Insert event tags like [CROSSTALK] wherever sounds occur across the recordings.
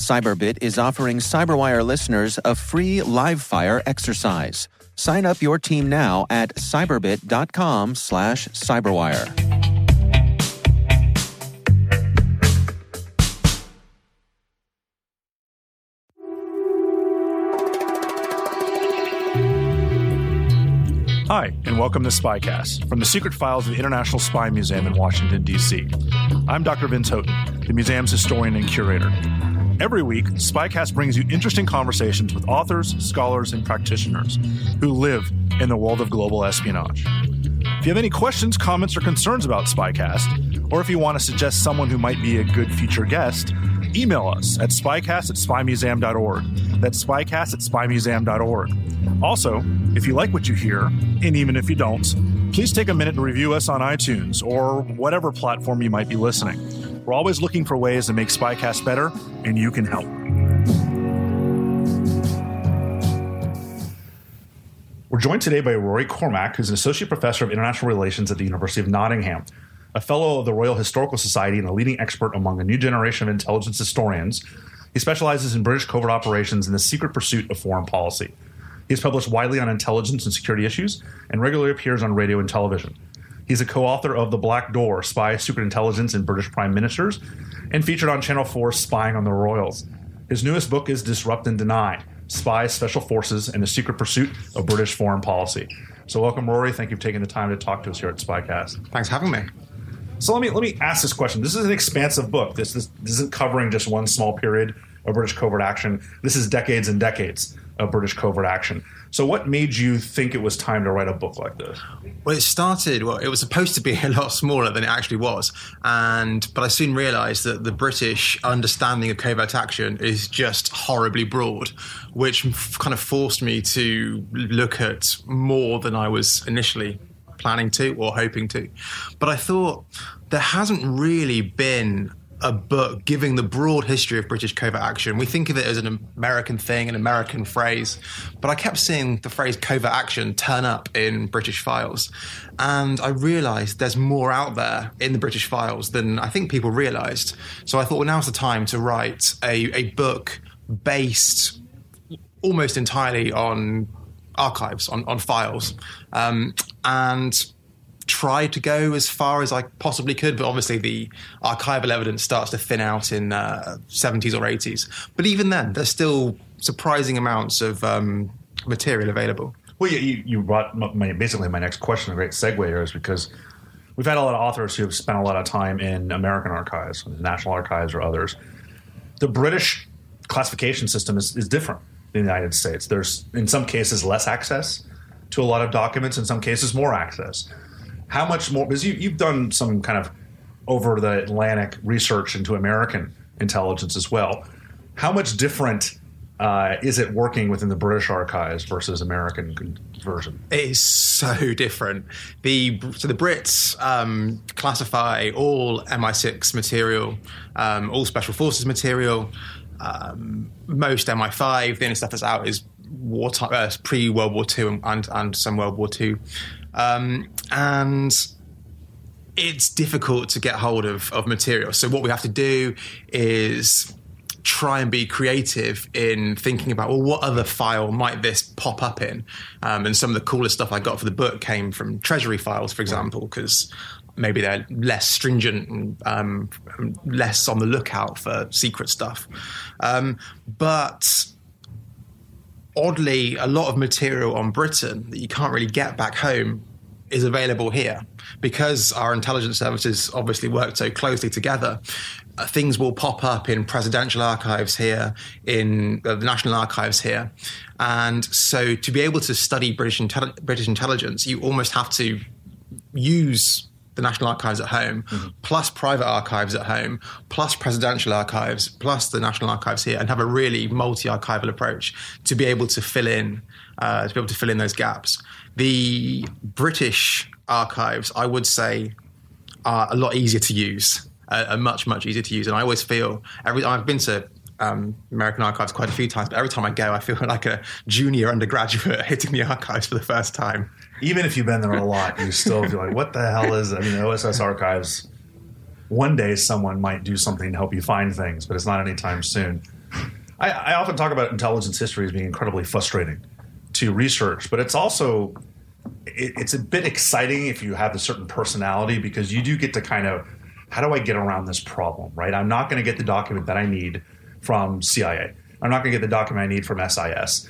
Cyberbit is offering Cyberwire listeners a free live fire exercise. Sign up your team now at cyberbit.com slash cyberwire. Hi, and welcome to Spycast from the secret files of the International Spy Museum in Washington, D.C. I'm Dr. Vince Houghton, the museum's historian and curator. Every week, Spycast brings you interesting conversations with authors, scholars, and practitioners who live in the world of global espionage. If you have any questions, comments, or concerns about Spycast, or if you want to suggest someone who might be a good future guest, email us at spycast at spymuseum.org. That's spycast at spymuseum.org. Also, if you like what you hear, and even if you don't, please take a minute to review us on iTunes or whatever platform you might be listening. We're always looking for ways to make Spycast better, and you can help. We're joined today by Rory Cormac, who's an associate professor of international relations at the University of Nottingham, a fellow of the Royal Historical Society, and a leading expert among a new generation of intelligence historians. He specializes in British covert operations and the secret pursuit of foreign policy. He has published widely on intelligence and security issues and regularly appears on radio and television. He's a co author of The Black Door Spy, Secret Intelligence, and British Prime Ministers, and featured on Channel 4 Spying on the Royals. His newest book is Disrupt and Deny Spies, Special Forces, and the Secret Pursuit of British Foreign Policy. So, welcome, Rory. Thank you for taking the time to talk to us here at Spycast. Thanks for having me. So, let me let me ask this question. This is an expansive book. This, this, this isn't covering just one small period of British covert action. This is decades and decades of British covert action. So, what made you think it was time to write a book like this? Well, it started. Well, it was supposed to be [LAUGHS] a lot smaller than it actually was, and but I soon realised that the British understanding of covert action is just horribly broad, which kind of forced me to look at more than I was initially planning to or hoping to. But I thought there hasn't really been a book giving the broad history of British covert action. We think of it as an American thing, an American phrase, but I kept seeing the phrase covert action turn up in British files. And I realized there's more out there in the British files than I think people realized. So I thought, well, now's the time to write a, a book based almost entirely on archives, on, on files. Um, and tried to go as far as I possibly could, but obviously the archival evidence starts to thin out in uh, 70s or 80s. But even then, there's still surprising amounts of um, material available. Well, you, you brought my, basically my next question, a great segue here, is because we've had a lot of authors who have spent a lot of time in American archives, National Archives, or others. The British classification system is, is different in the United States. There's, in some cases, less access to a lot of documents, in some cases, more access how much more? Because you, you've done some kind of over the Atlantic research into American intelligence as well. How much different uh, is it working within the British archives versus American version? It is so different. The so the Brits um, classify all MI6 material, um, all Special Forces material, um, most MI5. The only stuff that's out is wartime, uh, pre World War II and, and some World War II um, and it's difficult to get hold of, of material. So what we have to do is try and be creative in thinking about well what other file might this pop up in um, and some of the coolest stuff i got for the book came from treasury files for example because maybe they're less stringent and um, less on the lookout for secret stuff um, but oddly, a lot of material on Britain that you can't really get back home is available here because our intelligence services obviously work so closely together. Uh, things will pop up in presidential archives here, in uh, the national archives here, and so to be able to study British British intelligence, you almost have to use the National Archives at home, mm-hmm. plus private archives at home, plus presidential archives, plus the National Archives here, and have a really multi-archival approach to be able to fill in uh, to be able to fill in those gaps. The British archives, I would say, are a lot easier to use, uh, are much much easier to use, and I always feel every I've been to um, American archives quite a few times, but every time I go, I feel [LAUGHS] like a junior undergraduate hitting the archives for the first time. Even if you've been there a lot, you still feel like, what the hell is? It? I mean, the OSS archives. One day, someone might do something to help you find things, but it's not anytime soon. I, I often talk about intelligence history as being incredibly frustrating to research, but it's also it, it's a bit exciting if you have a certain personality because you do get to kind of how do I get around this problem, right? I'm not going to get the document that I need from CIA. I'm not going to get the document I need from SIS.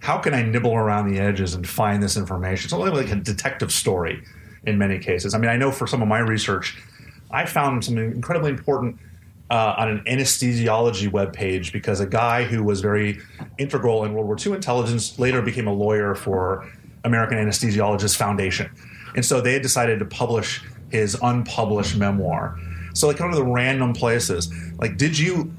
How can I nibble around the edges and find this information? It's only like a detective story in many cases. I mean, I know for some of my research, I found something incredibly important uh, on an anesthesiology webpage because a guy who was very integral in World War II intelligence later became a lawyer for American Anesthesiologists Foundation. And so they had decided to publish his unpublished memoir. So, like, kind of the random places. Like, did you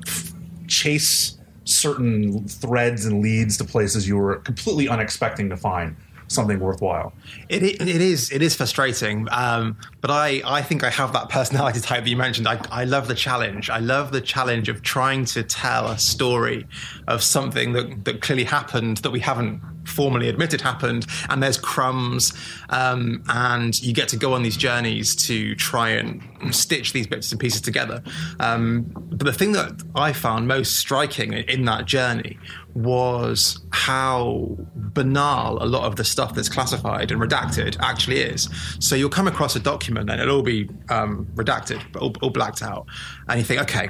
chase certain threads and leads to places you were completely unexpecting to find? something worthwhile. It, it, it is it is frustrating, um, but I, I think I have that personality [LAUGHS] type that you mentioned. I, I love the challenge. I love the challenge of trying to tell a story of something that, that clearly happened that we haven't formally admitted happened, and there's crumbs, um, and you get to go on these journeys to try and stitch these bits and pieces together. Um, but the thing that I found most striking in that journey was how banal a lot of the stuff that's classified and redacted actually is. So you'll come across a document and it'll all be um, redacted, all, all, blacked out, and you think, okay,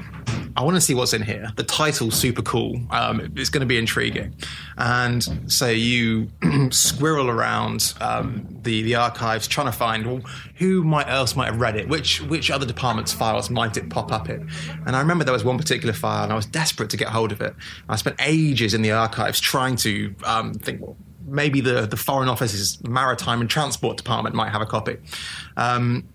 I want to see what's in here. The title's super cool. Um, it's going to be intriguing, and so you [CLEARS THROAT] squirrel around um, the the archives trying to find well, who might else might have read it, which which other departments' files might it pop up in. And I remember there was one particular file, and I was desperate to get hold of it. I spent ages in the archives trying to um, think, well, maybe the, the Foreign Office's Maritime and Transport Department might have a copy. Um,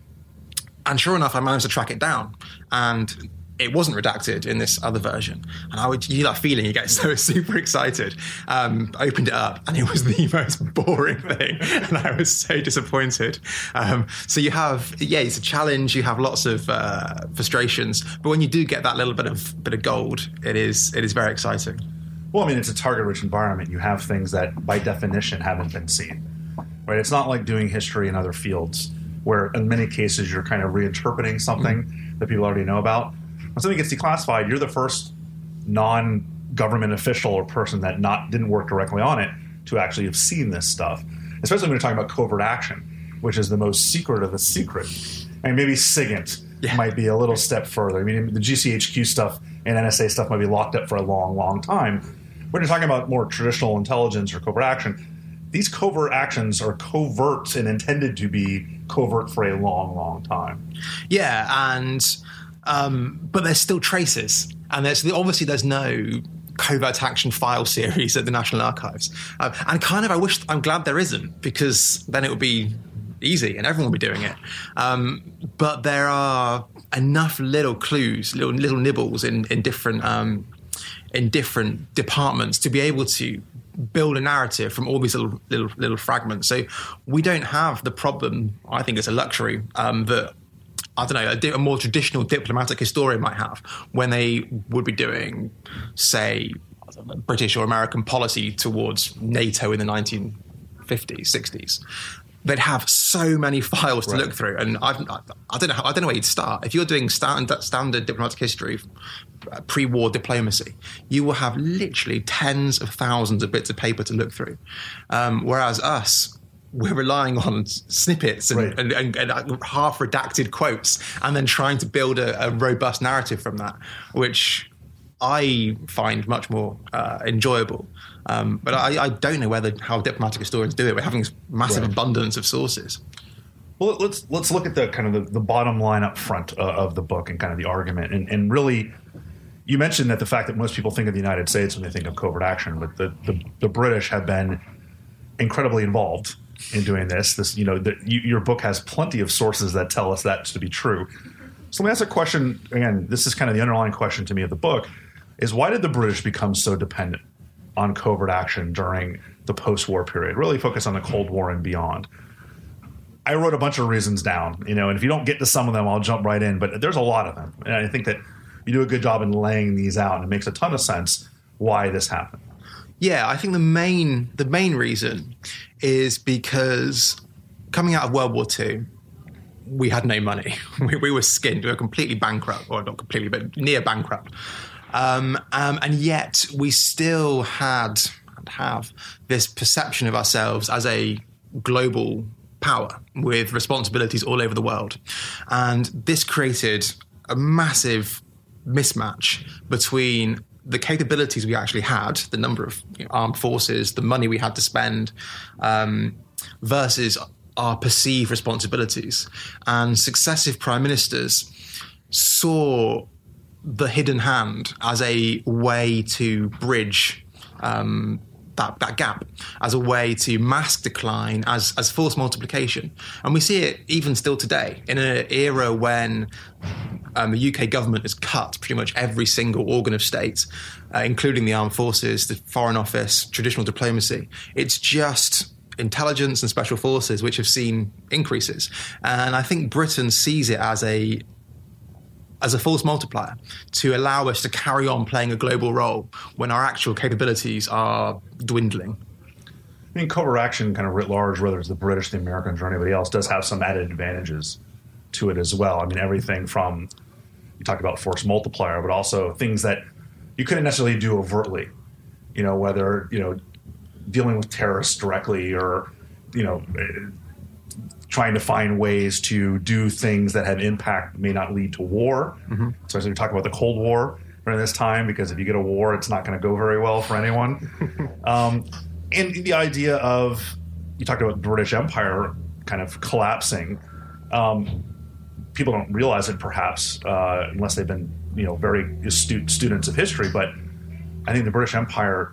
and sure enough, I managed to track it down. And it wasn't redacted in this other version. And I would, you know, that feeling, you get [LAUGHS] so super excited. Um, opened it up and it was [LAUGHS] the most boring thing. And I was so disappointed. Um, so you have, yeah, it's a challenge. You have lots of uh, frustrations. But when you do get that little bit of, bit of gold, it is, it is very exciting. Well, I mean, it's a target rich environment. You have things that by definition haven't been seen, right? It's not like doing history in other fields where in many cases you're kind of reinterpreting something mm-hmm. that people already know about when something gets declassified, you're the first non-government official or person that not didn't work directly on it to actually have seen this stuff. Especially when you're talking about covert action, which is the most secret of the secret. And maybe SIGINT yeah. might be a little step further. I mean, the GCHQ stuff and NSA stuff might be locked up for a long, long time. When you're talking about more traditional intelligence or covert action, these covert actions are covert and intended to be covert for a long, long time. Yeah, and um, but there's still traces, and there's obviously there's no covert action file [LAUGHS] series at the National Archives, uh, and kind of I wish I'm glad there isn't because then it would be easy and everyone would be doing it. Um, but there are enough little clues, little little nibbles in in different um, in different departments to be able to build a narrative from all these little little, little fragments. So we don't have the problem. I think it's a luxury um, that I don't know, a, a, more traditional diplomatic historian might have when they would be doing, say, British or American policy towards NATO in the 1950s, 60s. They'd have so many files to right. look through, and I've, I, don't know. How, I don't know where you'd start. If you're doing standard, standard diplomatic history, uh, pre-war diplomacy, you will have literally tens of thousands of bits of paper to look through. Um, whereas us, we're relying on snippets and, right. and, and, and, half redacted quotes and then trying to build a, a, robust narrative from that, which I find much more uh, enjoyable. Um, but I, I, don't know whether how diplomatic historians do it. We're having this massive right. abundance of sources. Well, let's let's look at the kind of the, the bottom line up front uh, of the book and kind of the argument, and, and really, you mentioned that the fact that most people think of the United States when they think of covert action, but the the, the British have been incredibly involved in doing this. This, you know, the, you, your book has plenty of sources that tell us that to be true. So let me ask a question again. This is kind of the underlying question to me of the book: is why did the British become so dependent on covert action during the post-war period? Really focus on the Cold War and beyond. I wrote a bunch of reasons down, you know, and if you don't get to some of them, I'll jump right in. But there's a lot of them, and I think that you do a good job in laying these out, and it makes a ton of sense why this happened. Yeah, I think the main the main reason is because coming out of World War II, we had no money. [LAUGHS] We, we were skinned. We were completely bankrupt, or not completely, but near bankrupt. Um, um, and yet we still had and have this perception of ourselves as a global power with responsibilities all over the world. And this created a massive mismatch between the capabilities we actually had, the number of you know, armed forces, the money we had to spend, um, versus our perceived responsibilities. And successive prime ministers saw the hidden hand as a way to bridge um, that, that gap as a way to mask decline as, as force multiplication. And we see it even still today in an era when um, the UK government has cut pretty much every single organ of state, uh, including the armed forces, the foreign office, traditional diplomacy. It's just intelligence and special forces which have seen increases. And I think Britain sees it as a as a force multiplier to allow us to carry on playing a global role when our actual capabilities are dwindling. I mean, covert action, kind of writ large, whether it's the British, the Americans, or anybody else, does have some added advantages to it as well. I mean, everything from you talked about force multiplier, but also things that you couldn't necessarily do overtly. You know, whether you know dealing with terrorists directly or you know trying to find ways to do things that have impact may not lead to war. Mm-hmm. So as we talk about the Cold War during this time, because if you get a war, it's not going to go very well for anyone. [LAUGHS] um, and the idea of you talked about the British Empire kind of collapsing. Um, people don't realize it, perhaps, uh, unless they've been you know very astute students of history. But I think the British Empire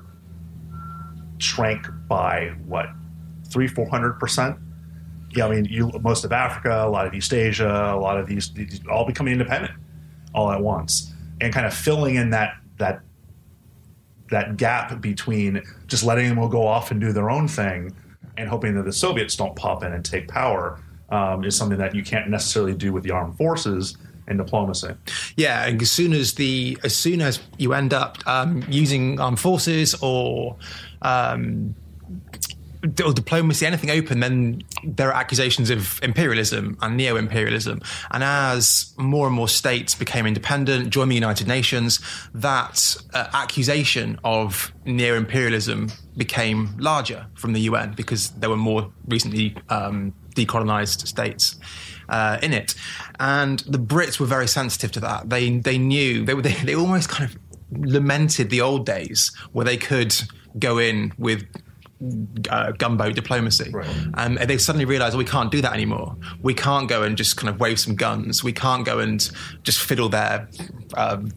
shrank by what three, four hundred percent yeah, I mean, you, most of Africa, a lot of East Asia, a lot of these, these, all becoming independent all at once, and kind of filling in that that that gap between just letting them all go off and do their own thing and hoping that the Soviets don't pop in and take power um, is something that you can't necessarily do with the armed forces and diplomacy. Yeah, and as soon as the as soon as you end up um, using armed forces or um, or diplomacy, anything open, then there are accusations of imperialism and neo imperialism. And as more and more states became independent, joined the United Nations, that uh, accusation of neo imperialism became larger from the UN because there were more recently um, decolonized states. Uh, in it, and the Brits were very sensitive to that. They they knew they they, they almost kind of lamented the old days where they could go in with uh, gunboat diplomacy. Right. Um, and they suddenly realize, oh, we can't do that anymore. We can't go and just kind of wave some guns. We can't go and just fiddle their. Um,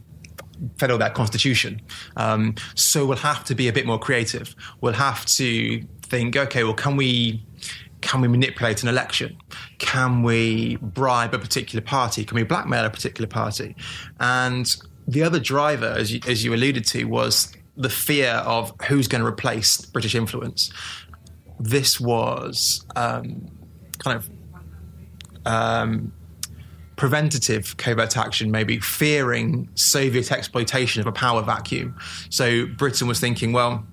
fiddle their constitution. Um, so we'll have to be a bit more creative. We'll have to think, okay, well, can we can we manipulate an election? Can we bribe a particular party? Can we blackmail a particular party? And the other driver, as you, as you alluded to, was the fear of who's going to replace British influence. This was um, kind of um, preventative covert action, maybe fearing Soviet exploitation of a power vacuum. So Britain was thinking, well,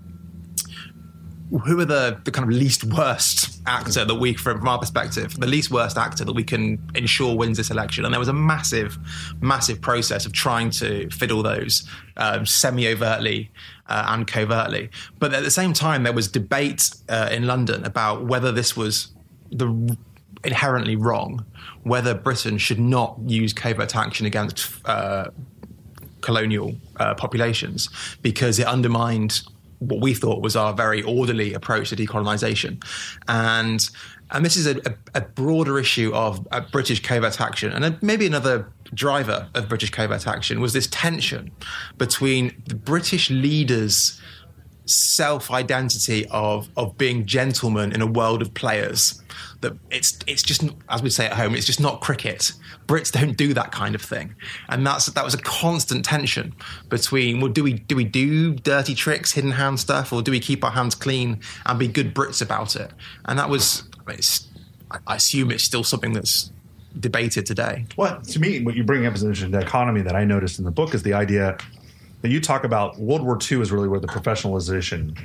who are the, the kind of least worst actor that we, from, from our perspective, the least worst actor that we can ensure wins this election? And there was a massive, massive process of trying to fiddle those um, semi overtly uh, and covertly. But at the same time, there was debate uh, in London about whether this was the inherently wrong, whether Britain should not use covert action against uh, colonial uh, populations because it undermined what we thought was our very orderly approach to decolonization. And and this is a, a, a broader issue of uh, British covert action, and maybe another driver of British covert action was this tension between the British leaders' self identity of of being gentlemen in a world of players. That it's it's just as we say at home, it's just not cricket. Brits don't do that kind of thing, and that's that was a constant tension between well, do we do we do dirty tricks, hidden hand stuff, or do we keep our hands clean and be good Brits about it? And that was it's, I assume it's still something that's debated today. Well, to me, what you bring up as an economy that I noticed in the book is the idea that you talk about World War II is really where the professionalization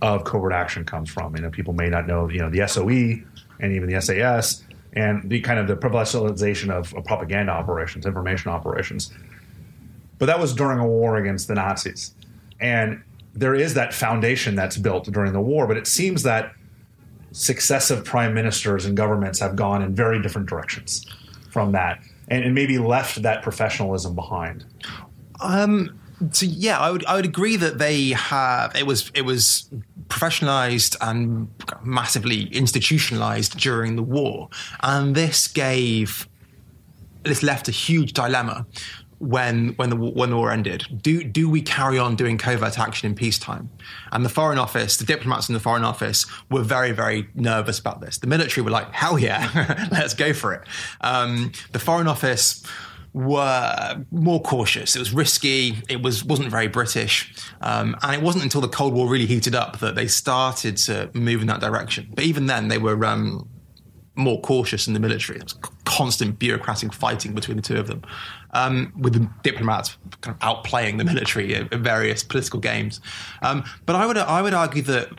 of covert action comes from. You know, people may not know, you know, the SOE and even the SAS and the kind of the professionalization of, of propaganda operations, information operations. But that was during a war against the Nazis. And there is that foundation that's built during the war, but it seems that successive prime ministers and governments have gone in very different directions from that and, and maybe left that professionalism behind. Um, so yeah, I would I would agree that they have it was it was professionalized and massively institutionalized during the war, and this gave this left a huge dilemma when when the when the war ended. Do do we carry on doing covert action in peacetime? And the Foreign Office, the diplomats in the Foreign Office, were very very nervous about this. The military were like, "Hell yeah, [LAUGHS] let's go for it." Um, the Foreign Office were more cautious. It was risky. It was wasn't very British, um, and it wasn't until the Cold War really heated up that they started to move in that direction. But even then, they were. Um, more cautious in the military. There was constant bureaucratic fighting between the two of them, um, with the diplomats kind of outplaying the military in various political games. Um, but I would I would argue that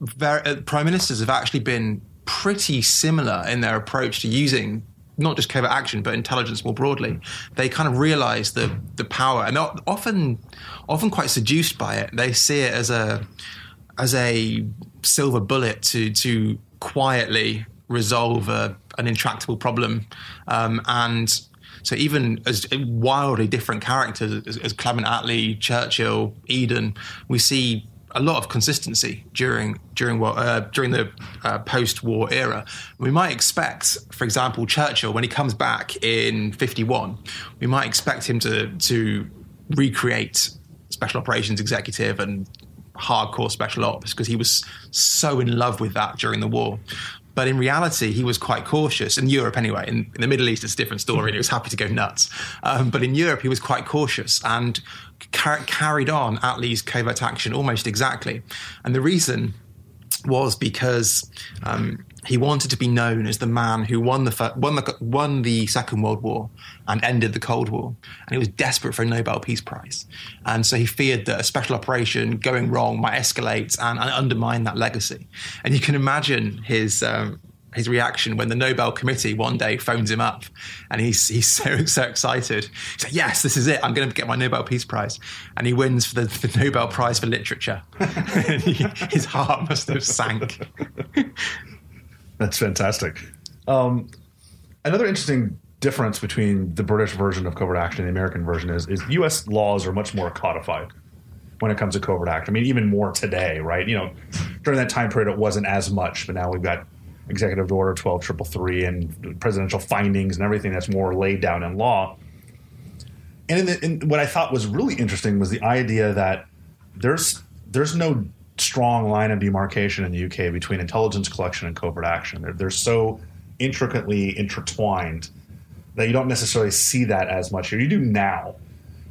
ver- uh, prime ministers have actually been pretty similar in their approach to using not just covert action but intelligence more broadly. They kind of realise the the power, and they're often often quite seduced by it. They see it as a as a silver bullet to to quietly resolve a, an intractable problem. Um, and so even as wildly different characters as, as Clement Attlee, Churchill, Eden, we see a lot of consistency during during uh, during the uh, post-war era. We might expect, for example, Churchill when he comes back in '51, we might expect him to to recreate special operations executive and hardcore special ops because he was so in love with that during the war. But in reality, he was quite cautious in Europe anyway. In, in the Middle East, it's a different story, and he was happy to go nuts. Um, but in Europe, he was quite cautious and car- carried on Attlee's covert action almost exactly. And the reason was because um, he wanted to be known as the man who won the, won the won the Second World War and ended the Cold War, and he was desperate for a Nobel Peace Prize, and so he feared that a special operation going wrong might escalate and, and undermine that legacy. And you can imagine his um, his reaction when the Nobel Committee one day phones him up and he's he's [LAUGHS] so so excited. He's like, "Yes, this is it. I'm going to get my Nobel Peace Prize," and he wins for the, the Nobel Prize for Literature. [LAUGHS] he, his heart must have sank. That's fantastic. Um, another interesting difference between the British version of covert action and the American version is, is U.S. laws are much more codified when it comes to covert action. I mean, even more today, right? You know, during that time period, it wasn't as much, but now we've got Executive Order 12333 and presidential findings and everything that's more laid down in law. And in the, in, what I thought was really interesting was the idea that there's there's no strong line of demarcation in the UK between intelligence collection and covert action. They're, they're so intricately intertwined that you don't necessarily see that as much here. You do now,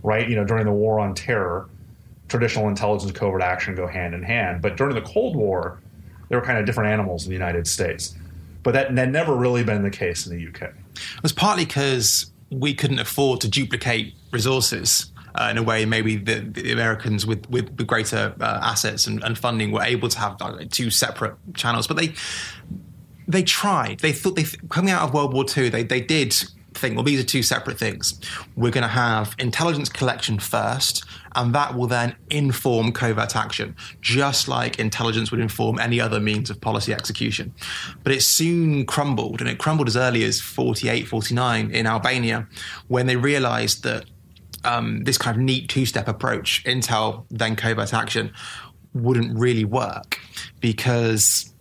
right? You know, during the war on terror, traditional intelligence covert action go hand in hand. But during the Cold War, they were kind of different animals in the United States. But that had never really been the case in the UK. It was partly because we couldn't afford to duplicate resources uh, in a way maybe the, the Americans with, with, with greater uh, assets and, and, funding were able to have uh, two separate channels. But they they tried. They thought they coming out of World War II. They they did think, well, these are two separate things. We're going to have intelligence collection first, and that will then inform covert action, just like intelligence would inform any other means of policy execution. But it soon crumbled, and it crumbled as early as 48, 49 in Albania, when they realized that um, this kind of neat two step approach, intel, then covert action, wouldn't really work because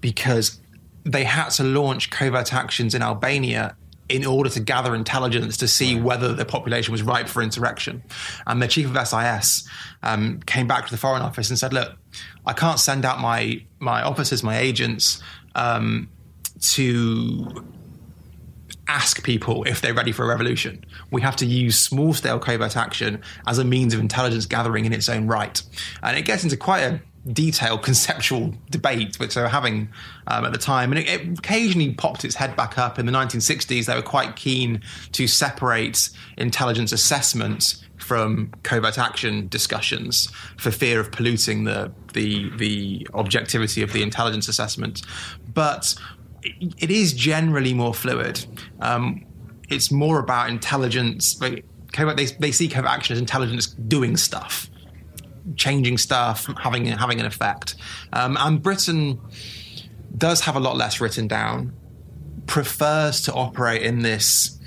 because they had to launch covert actions in Albania in order to gather intelligence to see whether the population was ripe for insurrection. And the chief of SIS um, came back to the Foreign Office and said, "Look, I can't send out my my officers, my agents, um, to ask people if they're ready for a revolution. We have to use small scale covert action as a means of intelligence gathering in its own right. And it gets into quite a detailed [LAUGHS] conceptual debate which they were having um, at the time. And it, it, occasionally popped its head back up in the 1960s. They were quite keen to separate intelligence assessment from covert action discussions for fear of polluting the the the objectivity of the intelligence assessment. But it is generally more fluid. Um, it's more about intelligence. They, they see covert action as intelligence doing stuff, changing stuff, having having an effect. Um, and Britain does have a lot less written down. Prefers to operate in this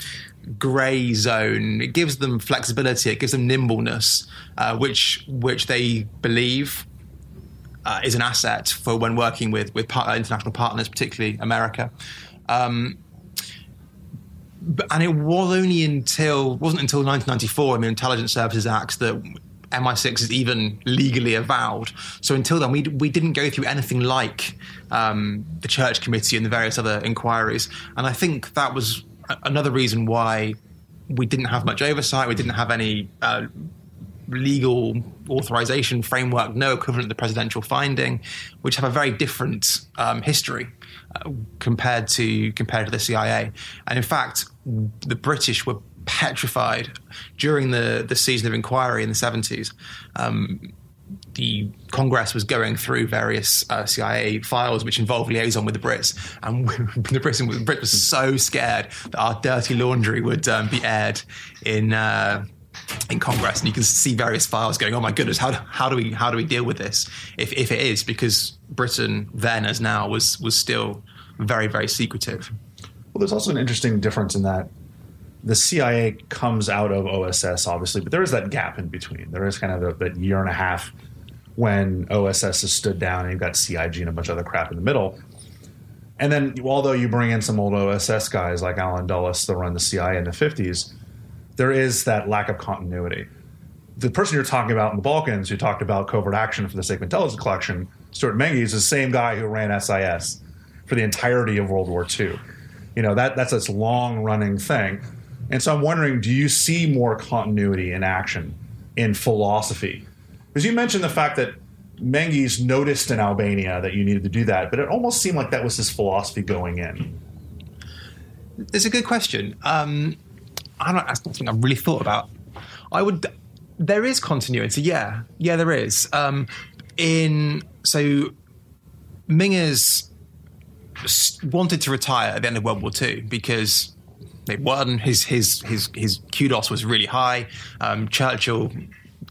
grey zone. It gives them flexibility. It gives them nimbleness, uh, which which they believe uh, is an asset for when working with with par- international partners, particularly America. Um, and it was only until wasn't until 1994 in the Intelligence Services Act that MI6 is even legally avowed. So until then, we we didn't go through anything like um, the Church Committee and the various other inquiries. And I think that was another reason why we didn't have much oversight. We didn't have any uh, legal authorization framework, no equivalent to the presidential finding, which have a very different um, history uh, compared to compared to the CIA. And in fact, the British were petrified during the the season of inquiry in the seventies. Um, the Congress was going through various uh, CIA files which involved liaison with the Brits, and [LAUGHS] the Britain the Brit was so scared that our dirty laundry would um, be aired in uh, in Congress, and you can see various files going. Oh my goodness, how, how do we how do we deal with this? If if it is because Britain then as now was was still very very secretive. Well, there's also an interesting difference in that the CIA comes out of OSS, obviously, but there is that gap in between. There is kind of that year and a half when OSS has stood down and you've got CIG and a bunch of other crap in the middle. And then, although you bring in some old OSS guys like Allen Dulles that run the CIA in the 50s, there is that lack of continuity. The person you're talking about in the Balkans, who talked about covert action for the sake of intelligence collection, Stewart Menzies, is the same guy who ran SIS for the entirety of World War II. You know that that's this long running thing, and so I'm wondering, do you see more continuity in action in philosophy? Because you mentioned the fact that Menzies noticed in Albania that you needed to do that, but it almost seemed like that was his philosophy going in. It's a good question. Um, I don't. That's something I've really thought about. I would. There is continuity. Yeah, yeah, there is. Um, in so, Menzies wanted to retire at the end of World War II because they won. His his his his kudos was really high. Um, Churchill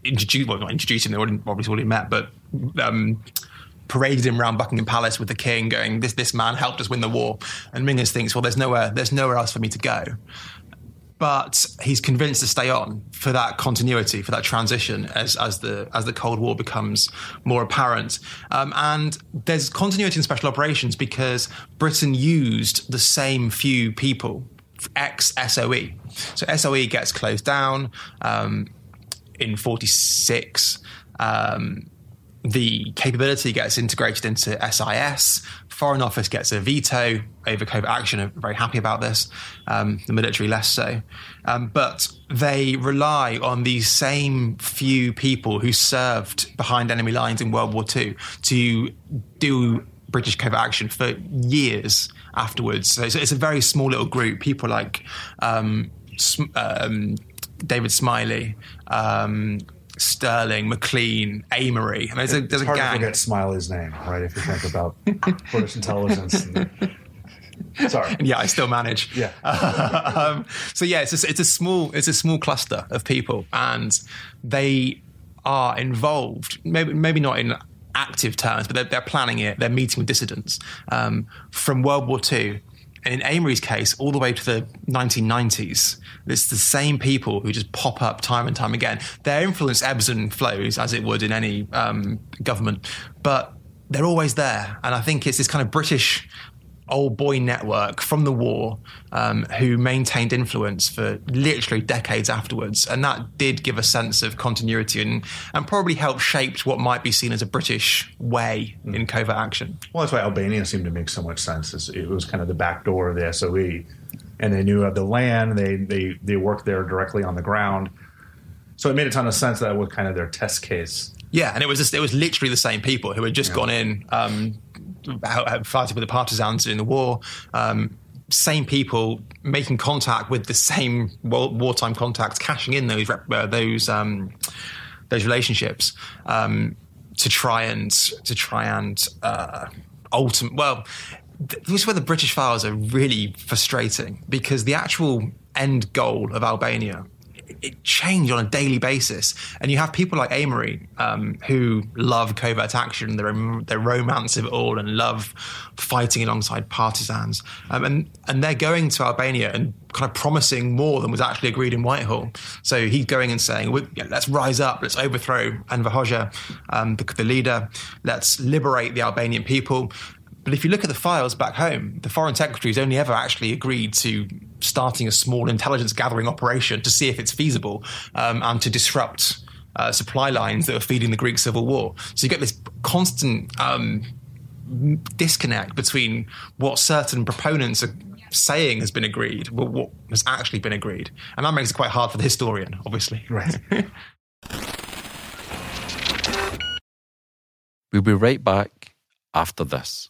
introduced well not introduced him. They already, obviously already met, but. Um, paraded him around Buckingham Palace with the king, going, "This this man helped us win the war." And Menzies thinks, "Well, there's nowhere there's nowhere else for me to go." but he's convinced to stay on for that continuity, for that transition as as the as the Cold War becomes more apparent. Um, and there's continuity in special operations because Britain used the same few people, ex SOE. So SOE gets closed down um, in '46. Um, the capability gets integrated into SIS. Foreign Office gets a veto over covert action. Are very happy about this. Um, the military less so, um, but they rely on these same few people who served behind enemy lines in World War II to do British covert action for years afterwards. So it's, it's a very small little group. People like um, um David Smiley, um, Stirling, McLean, Amery. I mean, there's a, there's it's hard a gang. to forget Smiley's name, right? If you think about British intelligence. And, [LAUGHS] sorry. yeah, I still manage. Yeah. [LAUGHS] um, so yeah, it's a, it's a small it's a small cluster of people, and they are involved. Maybe maybe not in active terms, but they're, they're planning it. They're meeting with dissidents um, from World War II and in Amery's case, all the way to the 1990s, it's the same people who just pop up time and time again. Their influence ebbs and flows, as it would in any um, government, but they're always there. And I think it's this kind of British old boy network from the war um, who maintained influence for literally decades afterwards. And that did give a sense of continuity and, and probably helped shape what might be seen as a British way mm. in covert action. Well, that's why Albania seemed to make so much sense. It was kind of the back door of the SOE. And they knew of the land, they, they, they worked there directly on the ground. So it made a ton of sense that was kind of their test case. Yeah, and it was just, it was literally the same people who had just yeah. gone in um, fighting with the partisans in the war. Um, same people making contact with the same wartime contacts, cashing in those uh, those um, those relationships um, to try and to try and uh, ultimate. Well, this is where the British files are really frustrating because the actual end goal of Albania it changed on a daily basis. And you have people like Amery um, who love covert action, their their romance of it all, and love fighting alongside partisans. Um, and and they're going to Albania and kind of promising more than was actually agreed in Whitehall. So he's going and saying, "Let's rise up, let's overthrow Enver Hoxha, um, the, the leader. Let's liberate the Albanian people." But if you look at the files back home, the foreign secretary's only ever actually agreed to starting a small intelligence gathering operation to see if it's feasible um, and to disrupt uh, supply lines that are feeding the Greek civil war. So you get this constant um, disconnect between what certain proponents are saying has been agreed, but what has actually been agreed. And that makes it quite hard for the historian, obviously. Right. [LAUGHS] we'll be right back after this.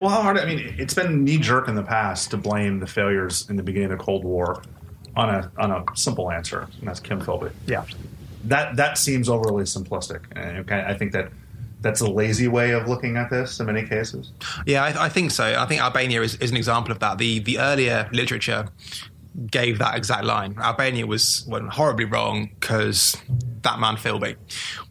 Well, how hard? I mean, it's been knee jerk in the past to blame the failures in the beginning of the Cold War on a on a simple answer, and that's Kim Philby. Yeah, that that seems overly simplistic, and I think that that's a lazy way of looking at this in many cases. Yeah, I, I think so. I think Albania is, is, an example of that. The the earlier literature gave that exact line. Albania was went horribly wrong because that man Philby,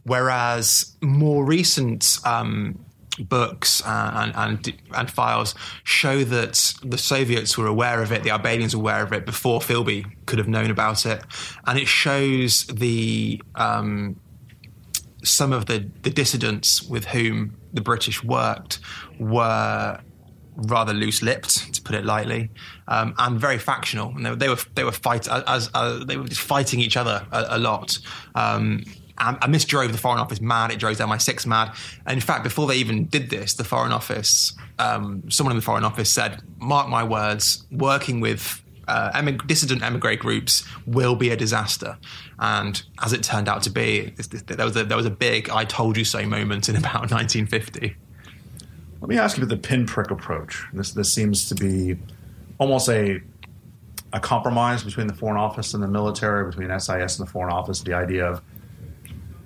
whereas more recent. Um, books uh, and, and, and files show that the Soviets were aware of it, the Albanians were aware of it before Philby could have known about it, and it shows the um, some of the, the dissidents with whom the British worked were rather loose-lipped, to put it lightly, um, and very factional. And they, they, were they were fight as, as they were fighting each other a, a lot. Um, and, this drove the Foreign Office mad. It drove down MI6 mad. And in fact, before they even did this, the Foreign Office, um, someone in the Foreign Office said, "Mark my words, working with." Uh, emig- dissident emigre groups will be a disaster, and as it turned out to be, there was a, there was a big "I told you so" moment in [LAUGHS] about 1950. Let me ask you about the pinprick approach. This this seems to be almost a a compromise between the Foreign Office and the military, between SIS and the Foreign Office. The idea of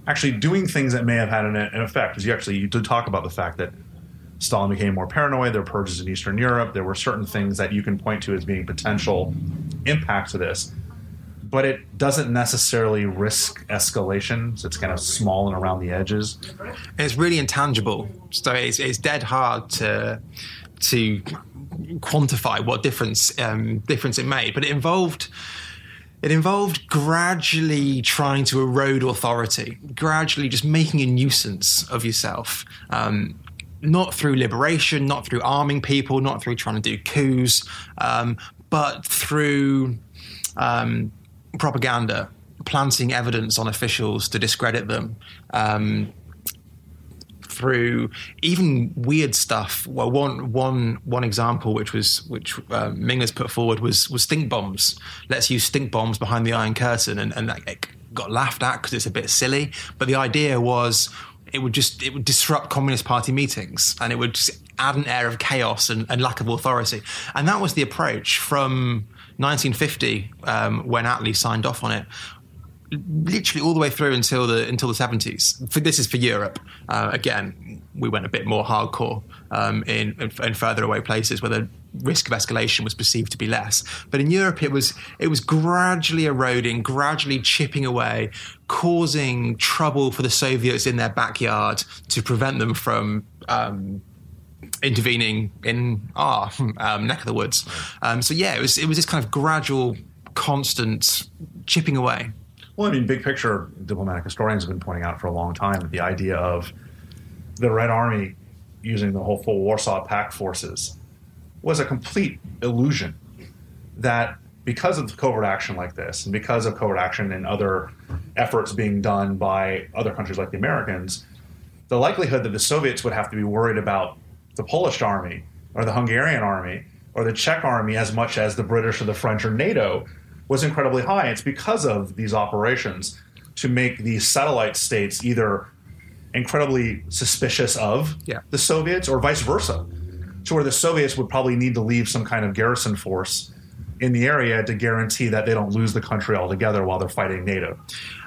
actually doing things that may have had an, an effect. Because you actually you did talk about the fact that Stalin became more paranoid. There were purges in Eastern Europe. There were certain things that you can point to as being potential impacts of this. But it doesn't necessarily risk escalation. So it's kind of small and around the edges. And it's really intangible. So it's, it's dead hard to to quantify what difference um, difference it made. But it involved it involved gradually trying to erode authority, gradually just making a nuisance of yourself. Um, not through liberation, not through arming people, not through trying to do coups, um, but through um, propaganda, planting evidence on officials to discredit them. Um, through even weird stuff. Well, one one one example, which was which uh, Menzies put forward, was was stink bombs. Let's use stink bombs behind the Iron Curtain, and and that got laughed at because it's a bit silly. But the idea was it would just it would disrupt Communist Party meetings, and it would just add an air of chaos and, and lack of authority. And that was the approach from 1950 um, when Attlee signed off on it literally all the way through until the until the seventies. This is for Europe. Uh, again, we went a bit more hardcore um, in, in, in further away places where the risk of escalation was perceived to be less. But in Europe, it was it was gradually eroding, gradually chipping away, causing trouble for the Soviets in their backyard to prevent them from. Um, intervening in our um, neck of the woods, um, so yeah, it was it was this kind of gradual, constant chipping away. Well, I mean, big picture, diplomatic historians have been pointing out for a long time that the idea of the Red Army using the whole full Warsaw Pact forces was a complete illusion. That because of covert action like this, and because of covert action and other efforts being done by other countries like the Americans, the likelihood that the Soviets would have to be worried about the Polish army or the Hungarian army or the Czech army as much as the British or the French or NATO was incredibly high. It's because of these operations to make these satellite states either incredibly suspicious of yeah. the Soviets or vice versa, to where the Soviets would probably need to leave some kind of garrison force in the area to guarantee that they don't lose the country altogether while they're fighting NATO.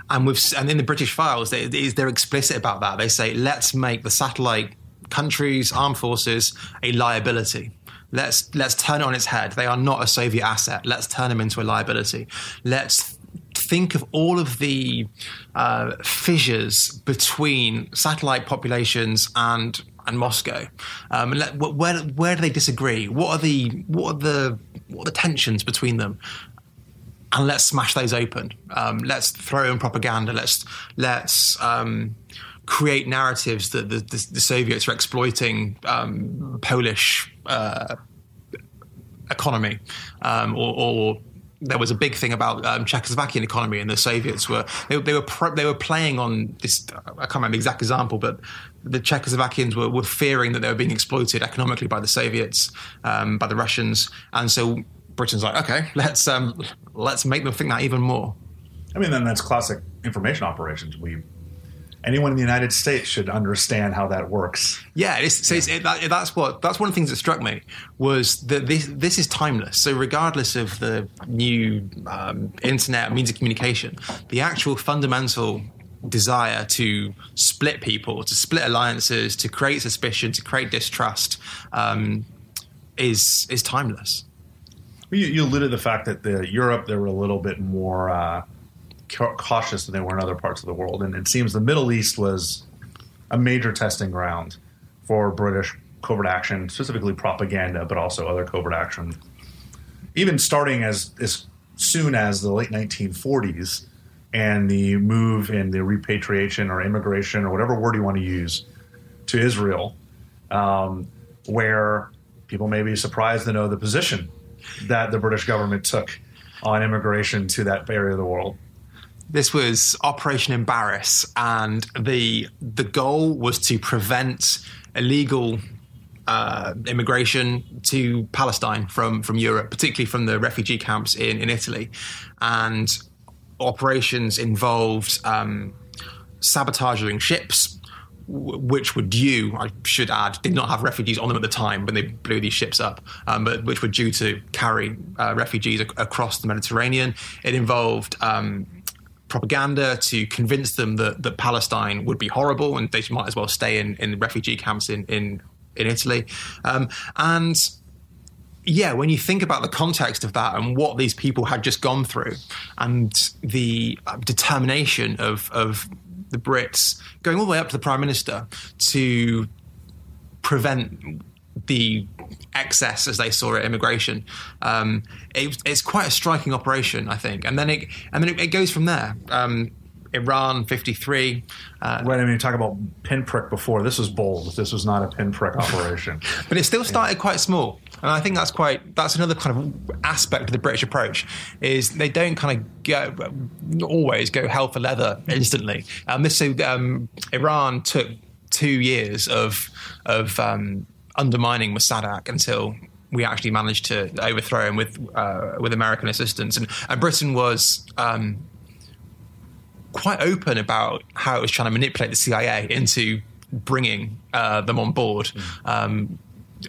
And with and in the British files, they, they're explicit about that. They say, let's make the satellite countries, armed forces, a liability. Let's let's turn it on its head. They are not a Soviet asset. Let's turn them into a liability. Let's think of all of the uh, fissures between satellite populations and and Moscow. Um, and let, where where do they disagree? What are the what are the what are the tensions between them? And let's smash those open. Um, let's throw in propaganda. Let's let's um, create narratives that the, the, the Soviets are exploiting um, Polish uh, economy, um, or, or, there was a big thing about um, Czechoslovakian economy, and the Soviets were they, they were pro- they were playing on this. I can't remember the exact example, but the Czechoslovakians were, were fearing that they were being exploited economically by the Soviets, um, by the Russians, and so Britain's like, okay, let's um, let's make them think that even more. I mean, then that's classic information operations. We anyone in the United States should understand how that works. Yeah, it's, so it's, it, that, that's what that's one of the things that struck me was that this this is timeless. So regardless of the new um, internet means of communication, the actual fundamental desire to split people, to split alliances, to create suspicion, to create distrust, um, is is timeless. You, you alluded to the fact that the Europe there were a little bit more. Uh, cautious than they were in other parts of the world. And it seems the Middle East was a major testing ground for British covert action, specifically propaganda, but also other covert action. Even starting as, as soon as the late 1940s and the move in the repatriation or immigration or whatever word you want to use to Israel, um, where people may be surprised to know the position that the British government took on immigration to that area of the world. This was Operation Embarrass, and the the goal was to prevent illegal uh, immigration to Palestine from from Europe, particularly from the refugee camps in in Italy, and operations involved um, sabotaging ships, which were due, I should add, did not have refugees on them at the time when they blew these ships up, um, but which were due to carry uh, refugees ac- across the Mediterranean. It involved um, propaganda to convince them that, that Palestine would be horrible and they might as well stay in, in refugee camps in, in, in Italy. Um, and yeah, when you think about the context of that and what these people had just gone through and the uh, determination of, of the Brits going all the way up to the Prime Minister to prevent the excess, as they saw it, immigration. Um, it, it's quite a striking operation, I think. And then it and then it, it goes from there. Um, Iran 53. Uh, Right, I mean, you talk about pinprick before. This was bold. This was not a pinprick [LAUGHS] operation. but it still started quite small and i think that's quite that's another kind of aspect of the british approach is they don't kind of go always go hell for leather [LAUGHS] instantly um, this so um, iran took two years of of um, undermining Mossadegh until we actually managed to overthrow him with uh, with American assistance, and, and Britain was um, quite open about how it was trying to manipulate the CIA into bringing uh, them on board, um,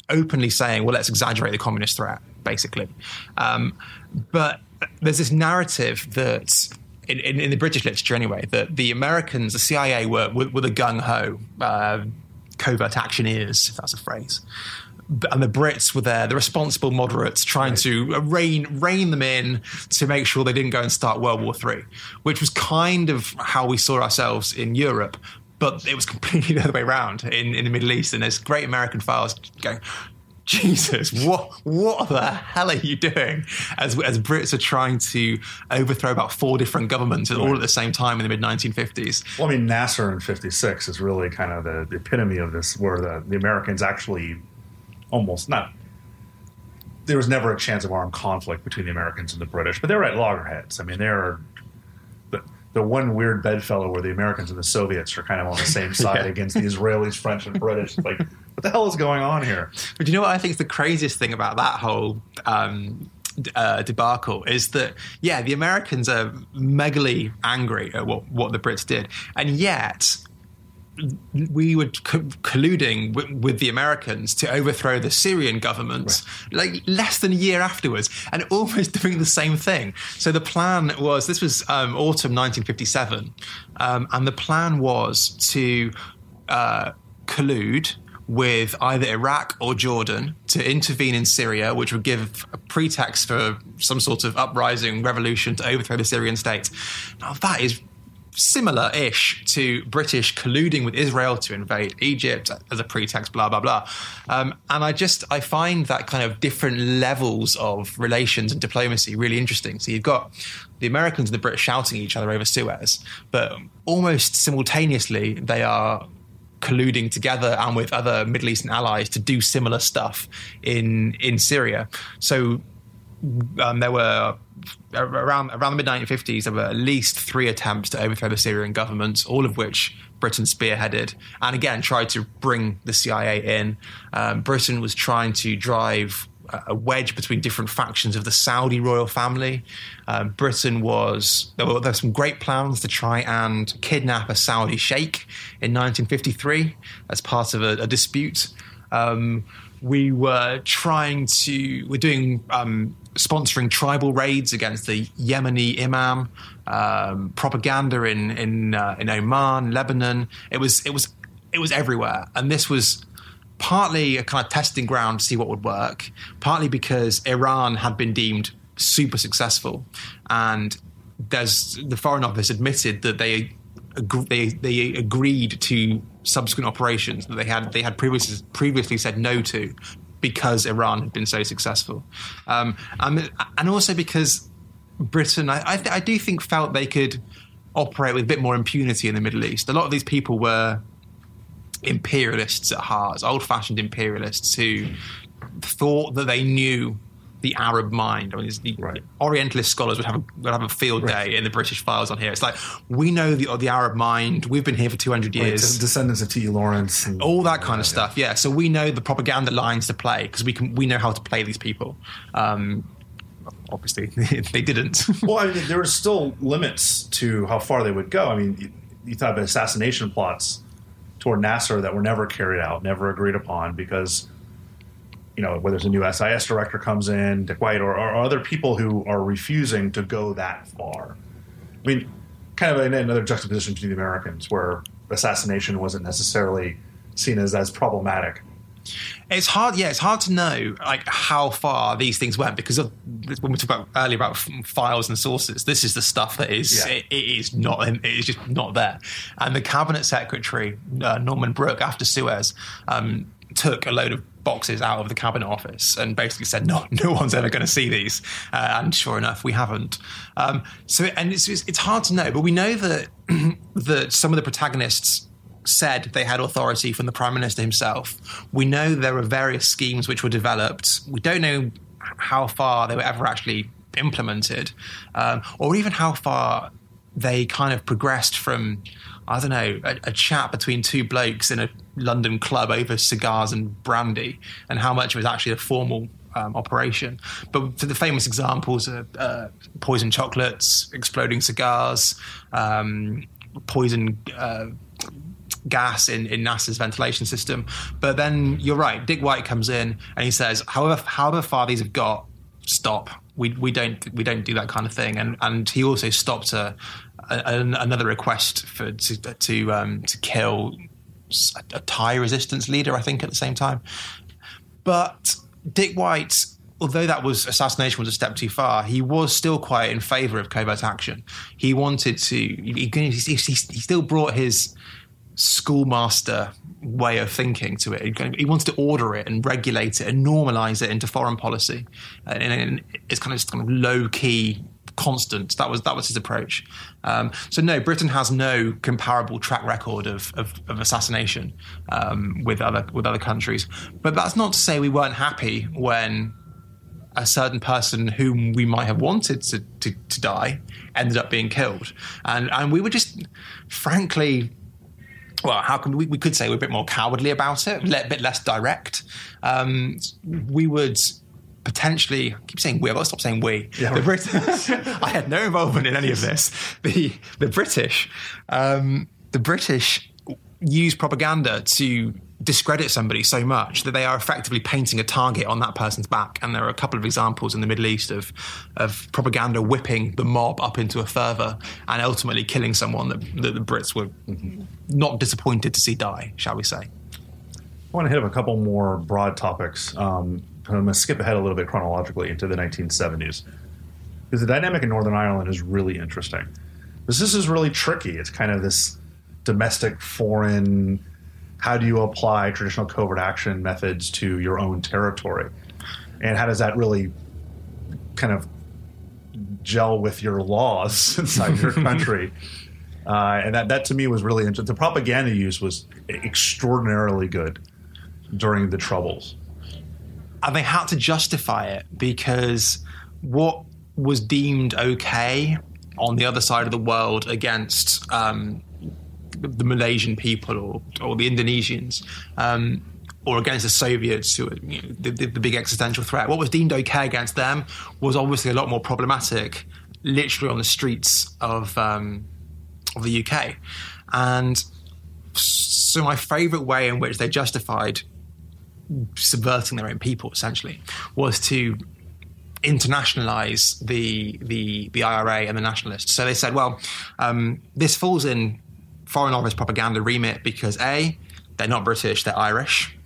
openly saying, "Well, let's exaggerate the communist threat," basically. Um, but there's this narrative that. In, in, in the British literature, anyway, that the Americans, the CIA, were were, were the gung ho uh, covert actioneers, if that's a phrase and the Brits were there, the responsible moderates, trying right. to uh, rein rein them in to make sure they didn't go and start World War Three, which was kind of how we saw ourselves in Europe. But it was completely [LAUGHS] the other way around in, in the Middle East, and there's great American files going. [LAUGHS] Jesus, what what the hell are you doing? As as Brits are trying to overthrow about four different governments all at the same time in the mid 1950s. Well, I mean, Nasser in '56 is really kind of the, the epitome of this, where the, the Americans actually almost not. There was never a chance of armed conflict between the Americans and the British, but they were at loggerheads. I mean, they're the, the one weird bedfellow where the Americans and the Soviets are kind of on the same [LAUGHS] side yeah. against the Israelis, French, and British. like, what the hell is going on here? But you know what I think is the craziest thing about that whole um, uh, debacle is that yeah, the Americans are megally angry at what what the Brits did, and yet we were co- colluding w- with the Americans to overthrow the Syrian government right. like less than a year afterwards and almost [LAUGHS] doing the same thing. So the plan was this was um, autumn 1957, um, and the plan was to uh, collude with either Iraq or Jordan to intervene in Syria, which would give a pretext for some sort of uprising revolution to overthrow the Syrian state. Now, that is similar ish to British colluding with Israel to invade Egypt as a pretext, blah, blah, blah. Um, and I just, I find that kind of different levels of relations and diplomacy really interesting. So you've got the Americans and the British shouting at each other over Suez, but almost simultaneously, they are colluding together and with other Middle Eastern allies to do similar stuff in in Syria. So um, there were around around the mid 1950s, there were at least three attempts to overthrow the Syrian government, all of which Britain spearheaded, and again tried to bring the CIA in. Um, Britain was trying to drive a wedge between different factions of the Saudi royal family. Um, Britain was there were, there were some great plans to try and kidnap a Saudi sheikh in 1953 as part of a, a dispute. Um, we were trying to we're doing um, sponsoring tribal raids against the Yemeni imam, um, propaganda in in uh, in Oman, Lebanon. It was it was it was everywhere, and this was partly a kind of testing ground to see what would work. Partly because Iran had been deemed super successful, and there's the Foreign Office admitted that they they they agreed to subsequent operations that they had they had previously previously said no to because Iran had been so successful, um, and, and also because Britain, I, I, th- I, do think, felt they could operate with a bit more impunity in the Middle East. A lot of these people were imperialists at heart, old-fashioned imperialists who thought that they knew the Arab mind. I mean, the right. Orientalist scholars would have a, would have a field day in the British files on here. It's like we know the the Arab mind. We've been here for two hundred years. Right. Descendants of T. E. Lawrence, and, all that kind of stuff. Yeah. So we know the propaganda lines to play because we can we know how to play these people. Um, obviously, [LAUGHS] they didn't. [LAUGHS] well, I mean, there were still limits to how far they would go. I mean, you, you thought about assassination plots toward Nasser that were never carried out, never agreed upon because you know, whether it's a new SIS director comes in, Dick White, or, or other people who are refusing to go that far. I mean, kind of another juxtaposition to the Americans, where assassination wasn't necessarily seen as as problematic. It's hard, yeah. It's hard to know like how far these things went because of when we talked about earlier about files and sources. This is the stuff that is yeah. it, it is not it is just not there. And the cabinet secretary uh, Norman Brooke after Suez um, took a load of boxes out of the cabinet office and basically said, "No, [LAUGHS] no one's ever going to see these." Uh, and sure enough, we haven't. Um, so, and it's, it's hard to know, but we know that [CLEARS THROAT] that some of the protagonists said they had authority from the prime minister himself. We know there were various schemes which were developed. We don't know how far they were ever actually implemented, um, or even how far they kind of progressed from I don't know, a, a, chat between two blokes in a London club over cigars and brandy, and how much was actually a formal um, operation. But for the famous examples of uh, poison chocolates, exploding cigars, um, poison. Uh, gas in, in Nasser's ventilation system. But then you're right, Dick White comes in and he says, however, however far these have got, stop. We, we don't we don't do that kind of thing. And and he also stopped a, another request for to to, um, to kill a, a Thai resistance leader, I think, at the same time. But Dick White, although that was assassination was a step too far, he was still quite in favour of covert action. He wanted to. He, he, he still brought his schoolmaster way of thinking to it. He wanted to order it and regulate it and normalize it into foreign policy. And, it's kind of just kind of low key constant. That was that was his approach. Um, so no, Britain has no comparable track record of, of, of assassination um, with other with other countries. But that's not to say we weren't happy when a certain person whom we might have wanted to, to, to die ended up being killed, and and we were just frankly well, how can we, we could say we're a bit more cowardly about it, a bit less direct. Um, we would potentially I keep saying we. I've got to stop saying we. Yeah, the British. [LAUGHS] I had no involvement in any of this. The the British, um, the British use propaganda to discredit somebody so much that they are effectively painting a target on that person's back. And there are a couple of examples in the Middle East of of propaganda whipping the mob up into a fervor and ultimately killing someone that, that the Brits were not disappointed to see die, shall we say. I want to hit up a couple more broad topics. Um, I'm going to skip ahead a little bit chronologically into the 1970s because the dynamic in Northern Ireland is really interesting. Because this is really tricky. It's kind of this domestic, foreign. How do you apply traditional covert action methods to your own territory, and how does that really kind of gel with your laws [LAUGHS] inside your [LAUGHS] country? Uh, and that, that to me was really interesting. The propaganda use was extraordinarily good during the Troubles and they had to justify it because what was deemed okay on the other side of the world against um, the Malaysian people or, or the Indonesians. Um, or against the Soviets, who you know, the, the, the, big existential threat. What was deemed okay against them was obviously a lot more problematic, literally on the streets of um, of the UK. And so, my favourite way in which they justified subverting their own people essentially was to internationalize the the the IRA and the nationalists. So they said, well, um, this falls in foreign office propaganda remit because a they're not British, they're Irish.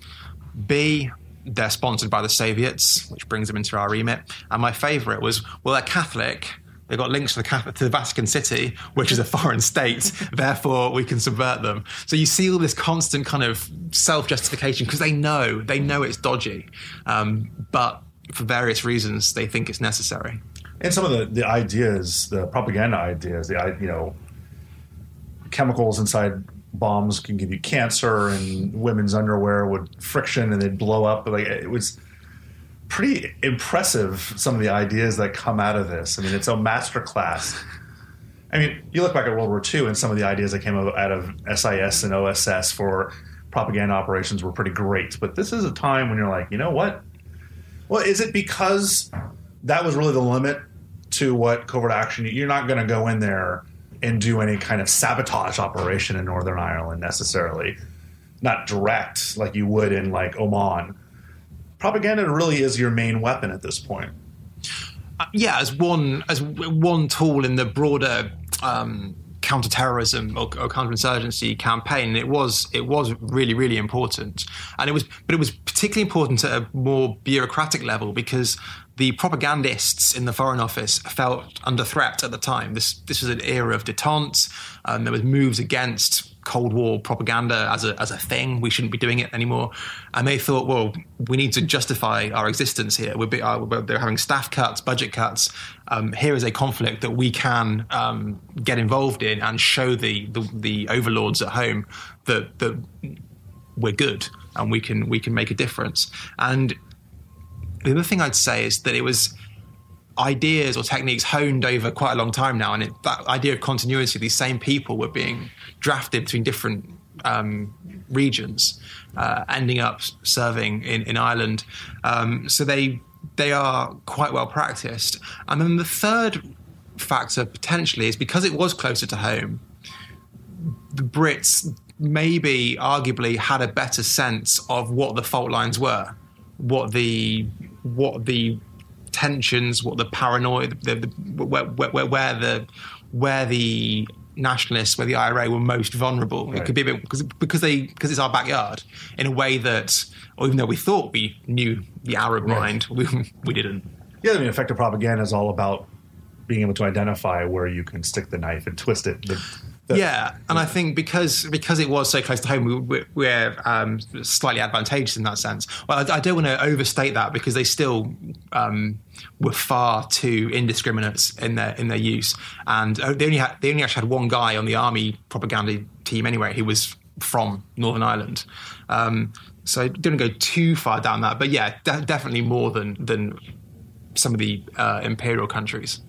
B they're sponsored by the Soviets, which brings them into our remit. And my favourite was, well, they're Catholic, They've got links to the, to the Vatican City, which is a foreign state. [LAUGHS] therefore, we can subvert them. So you see all this constant kind of self justification because they know they know it's dodgy, um, but for various reasons they think it's necessary. And some of the, the ideas, the propaganda ideas, the you know, chemicals inside bombs can give you cancer, and women's underwear would friction and they'd blow up. But Like it was pretty impressive some of the ideas that come out of this. I mean, it's a masterclass. I mean, you look back at World War II and some of the ideas that came out of SIS and OSS for propaganda operations were pretty great. But this is a time when you're like, you know what? Well, is it because that was really the limit to what covert action? You're not going to go in there and do any kind of sabotage operation in Northern Ireland necessarily, not direct like you would in like Oman propaganda really is your main weapon at this point. Uh, yeah, as one as one tool in the broader um, counterterrorism or, or counterinsurgency campaign, it was it was really really important, and it was but it was particularly important at a more bureaucratic level because the propagandists in the Foreign Office felt under threat at the time. This this was an era of detente. Um, there was moves against Cold War propaganda as a as a thing. We shouldn't be doing it anymore. And they thought, well, we need to justify our existence here. We're, be, uh, they're having staff cuts, budget cuts. Um, here is a conflict that we can um, get involved in and show the, the the overlords at home that that we're good and we can we can make a difference. And the other thing I'd say is that it was ideas or techniques honed over quite a long time now, and it, that idea of continuity, these same people were being drafted between different um, regions, uh, ending up serving in, in Ireland. Um, so they they are quite well practiced. And then the third factor potentially is because it was closer to home. The Brits maybe, arguably, had a better sense of what the fault lines were, what the what the tensions, what the paranoia, the, the, where, where, where, the where the nationalists, where the IRA were most vulnerable. Right. It could be a bit because because they because it's our backyard in a way that, or even though we thought we knew the Arab right. mind, we, [LAUGHS] we didn't. Yeah, I mean, effective propaganda is all about being able to identify where you can stick the knife and twist it. The, yeah, and I think because because it was so close to home, we, we're um, slightly advantageous in that sense. Well, I, I, don't want to overstate that because they still um, were far too indiscriminate in their in their use, and uh, they only had they only actually had one guy on the army propaganda team anyway. He was from Northern Ireland. Um, so didn't go too far down that, but yeah, de- definitely more than than some of the uh, imperial countries.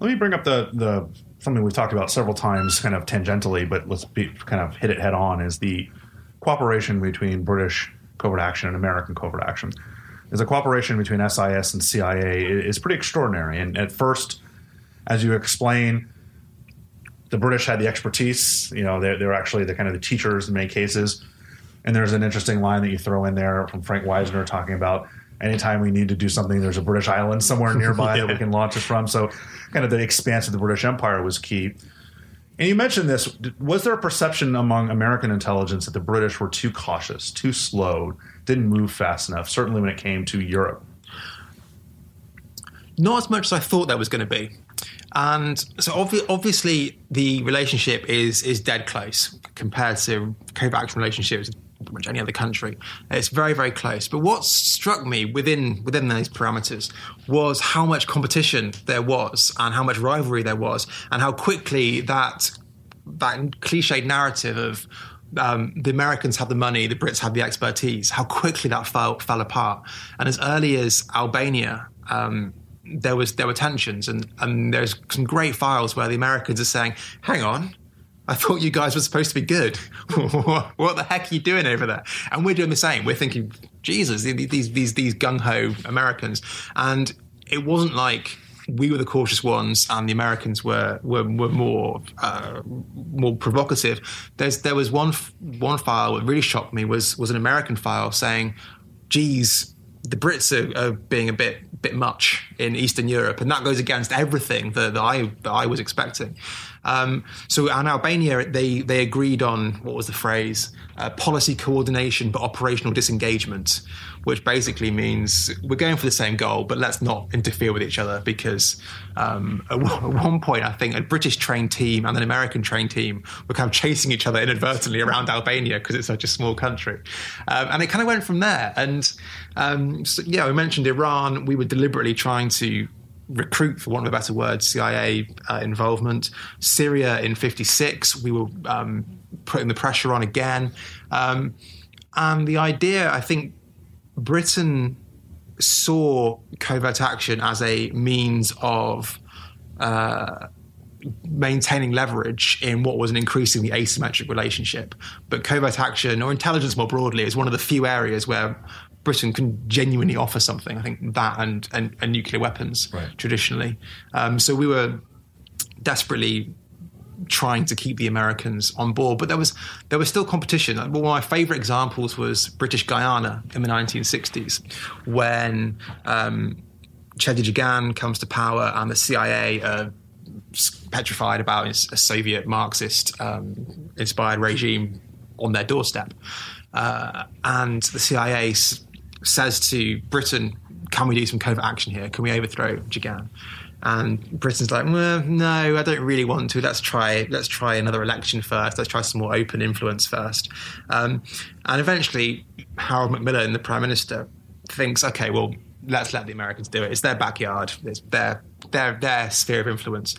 Let me bring up the the something we've talked about several times, kind of tangentially, but let's be, kind of hit it head on, is the cooperation between British covert action and American covert action. Is a cooperation between SIS and CIA is pretty extraordinary. And at first, as you explain, the British had the expertise. You know, they're, they're actually the kind of the teachers in many cases. And there's an interesting line that you throw in there from Frank Wisner talking about anytime we need to do something, there's a British island somewhere [LAUGHS] nearby yeah. that we can launch it from. So, kind of the expanse of the British Empire was key. And you mentioned this. Was there a perception among American intelligence that the British were too cautious, too slow, didn't move fast enough, certainly when it came to Europe? Not as much as I thought there was going to be. And so obvi- obviously the relationship is is dead close compared to action relationships pretty much any other country. It's very, very close. But what struck me within within those parameters was how much competition there was, and how much rivalry there was, and how quickly that that cliched narrative of um, the Americans have the money, the Brits have the expertise. How quickly that fell fell apart, and as early as Albania. Um, there was there were tensions and, and there's some great files where the Americans are saying, "Hang on, I thought you guys were supposed to be good. [LAUGHS] what the heck are you doing over there? And we're doing the same. We're thinking, Jesus, these these these gung ho Americans, and it wasn't like we were the cautious ones and the Americans were were, were more uh, more provocative. There's there was one one file that really shocked me was was an American file saying, "Geez, the Brits are, are, being a bit bit much in Eastern Europe, and that goes against everything that, that I that I was expecting." Um, so in Albania, they they agreed on what was the phrase? Uh, policy coordination but operational disengagement, which basically means we're going for the same goal, but let's not interfere with each other because um, at, one point I think a British trained team and an American trained team were kind of chasing each other inadvertently around Albania because it's such a small country, um, and it kind of went from there. And um, so, yeah, we mentioned Iran. We were deliberately trying to recruit, for want of a better word, CIA uh, involvement. Syria in 56, we were um, putting the pressure on again. Um, and the idea, I think Britain saw covert action as a means of uh, maintaining leverage in what was an increasingly asymmetric relationship. But covert action, or intelligence more broadly, is one of the few areas where Britain can genuinely offer something. I think that and and, and nuclear weapons right. traditionally. Um, so we were desperately trying to keep the Americans on board, but there was there was still competition. One of my favourite examples was British Guiana in the 1960s, when um, Cheddi Jagan comes to power and the CIA are petrified about a Soviet Marxist um, inspired regime on their doorstep. Uh, and the CIA says to Britain, "Can we do some covert action here? Can we overthrow Jagan?" And Britain's like, well, no, I don't really want to. Let's try. Let's try another election first. Let's try some more open influence first. Um, and eventually, Harold Macmillan, the prime minister, thinks, okay, well, let's let the Americans do it. It's their backyard. It's their their their sphere of influence.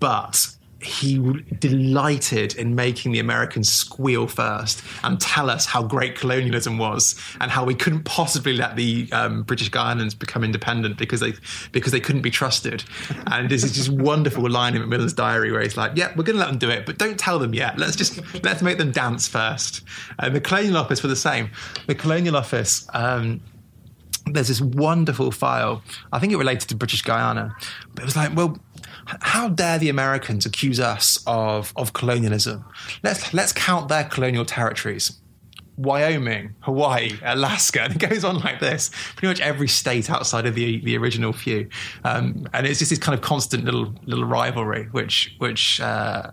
But he delighted in making the Americans squeal first and tell us how great colonialism was and how we couldn't possibly let the um, British Guianans become independent because they because they couldn't be trusted. And this is just wonderful line in Macmillan's diary where he's like, "Yeah, we're going to let them do it, but don't tell them yet. Let's just let's make them dance first. And the Colonial Office were the same. The Colonial Office. Um, there's this wonderful file. I think it related to British Guiana, but it was like, well, how dare the Americans accuse us of, of colonialism? Let's let's count their colonial territories. Wyoming, Hawaii, Alaska, and [LAUGHS] it goes on like this. Pretty much every state outside of the the original few, um, and it's just this kind of constant little little rivalry, which which uh,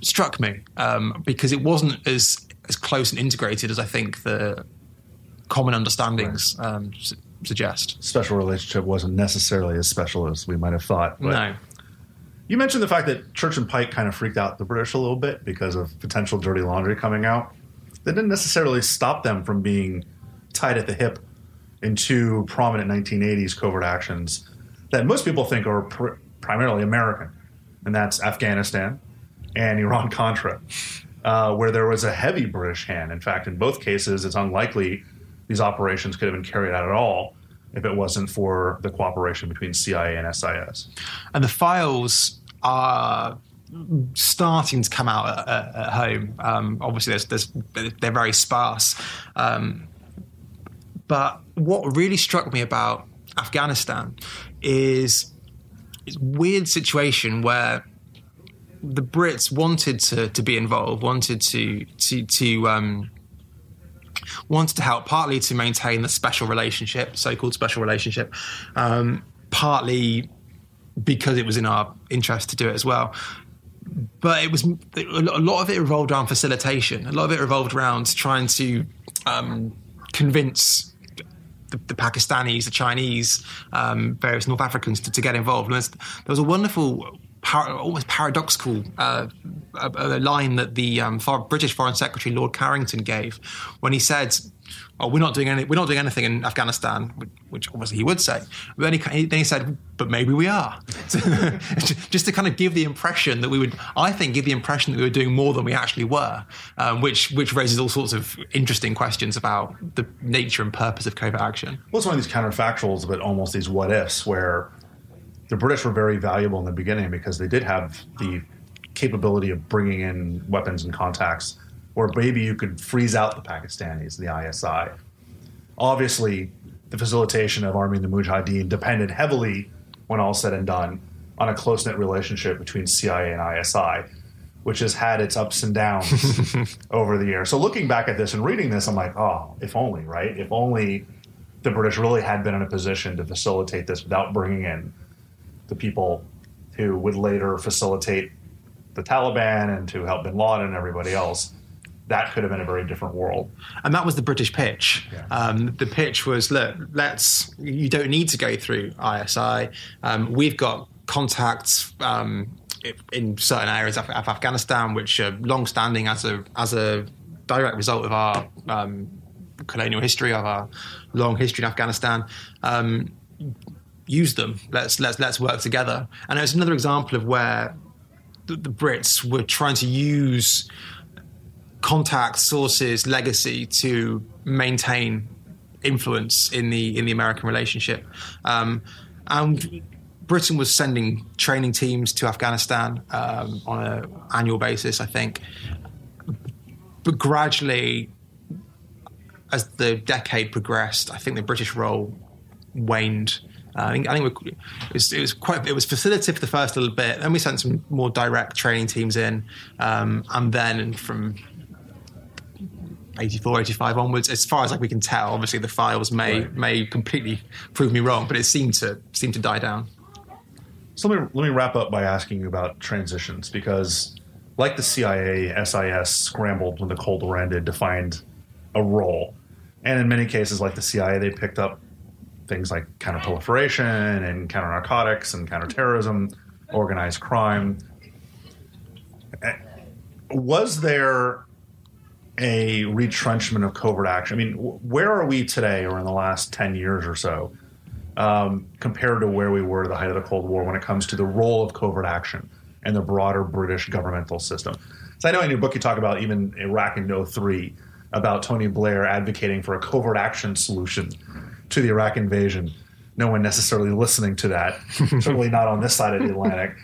struck me um, because it wasn't as as close and integrated as I think the common understandings um, suggest. Special relationship wasn't necessarily as special as we might have thought. no. You mentioned the fact that Church and Pike kind of freaked out the British a little bit because of potential dirty laundry coming out. That didn't necessarily stop them from being tied at the hip in two prominent 1980s covert actions that most people think are pr- primarily American, and that's Afghanistan and Iran Contra, uh, where there was a heavy British hand. In fact, in both cases, it's unlikely these operations could have been carried out at all if it wasn't for the cooperation between CIA and SIS. And the files are starting to come out at, at home. Um, obviously, there's, there's, they're very sparse. Um, but what really struck me about Afghanistan is this weird situation where the Brits wanted to, to be involved, wanted to to to um, wanted to help partly to maintain the special relationship, so-called special relationship, um, partly because it was in our interest to do it as well. But it was a lot of it revolved around facilitation. A lot of it revolved around trying to um, convince the, the, Pakistanis, the Chinese, um, various North Africans to, to get involved. And there was a wonderful par- almost paradoxical uh, a, a, line that the um, British Foreign Secretary Lord Carrington gave when he said, "Oh, we're not doing any, we're not doing anything in Afghanistan," which obviously he would say. But then he, then he said, "But maybe we are," [LAUGHS] [LAUGHS] just to kind of give the impression that we would, I think, give the impression that we were doing more than we actually were, um, which which raises all sorts of interesting questions about the nature and purpose of covert action. Well, it's one of these counterfactuals, but almost these what ifs where the British were very valuable in the beginning because they did have the capability of bringing in weapons and contacts, or maybe you could freeze out the Pakistanis, the ISI. Obviously, the facilitation of arming the Mujahideen depended heavily, when all said and done, on a close knit relationship between CIA and ISI, which has had its ups and downs [LAUGHS] over the years. So, looking back at this and reading this, I'm like, oh, if only, right? If only the British really had been in a position to facilitate this without bringing in the people who would later facilitate the Taliban and to help bin Laden and everybody else. That could have been a very different world. And that was the British pitch. Yeah. Um, the pitch was look, let's, you don't need to go through ISI. Um, we've got contacts um, in certain areas of, of, Afghanistan, which are long standing as a, as a direct result of our um, colonial history, of our long history in Afghanistan um, use them. Let's let's let's work together. And it's another example of where the, the, Brits were trying to use contact sources, legacy to maintain influence in the in the American relationship. Um, and Britain was sending training teams to Afghanistan um, on an annual basis, I think. But gradually, as the decade progressed, I think the British role waned uh, I think, I think it was, it was, quite it was facilitative for the first little bit. Then we sent some more direct training teams in, um, and then from 84, 85 onwards, as far as like we can tell, obviously the files may right. may completely prove me wrong, but it seemed to seemed to die down. So let me let me wrap up by asking you about transitions because, like the CIA, SIS scrambled when the Cold War ended to find a role, and in many cases, like the CIA, they picked up things like counterproliferation and counter narcotics and counterterrorism, organized crime. Was there a retrenchment of covert action? I mean, where are we today, or in the last ten years or so, um, compared to where we were at the height of the Cold War when it comes to the role of covert action and the broader British governmental system? So I know in your book you talk about even Iraq in 03, about Tony Blair advocating for a covert action solution to the Iraq invasion. No one necessarily listening to that, [LAUGHS] certainly not on this side of the Atlantic.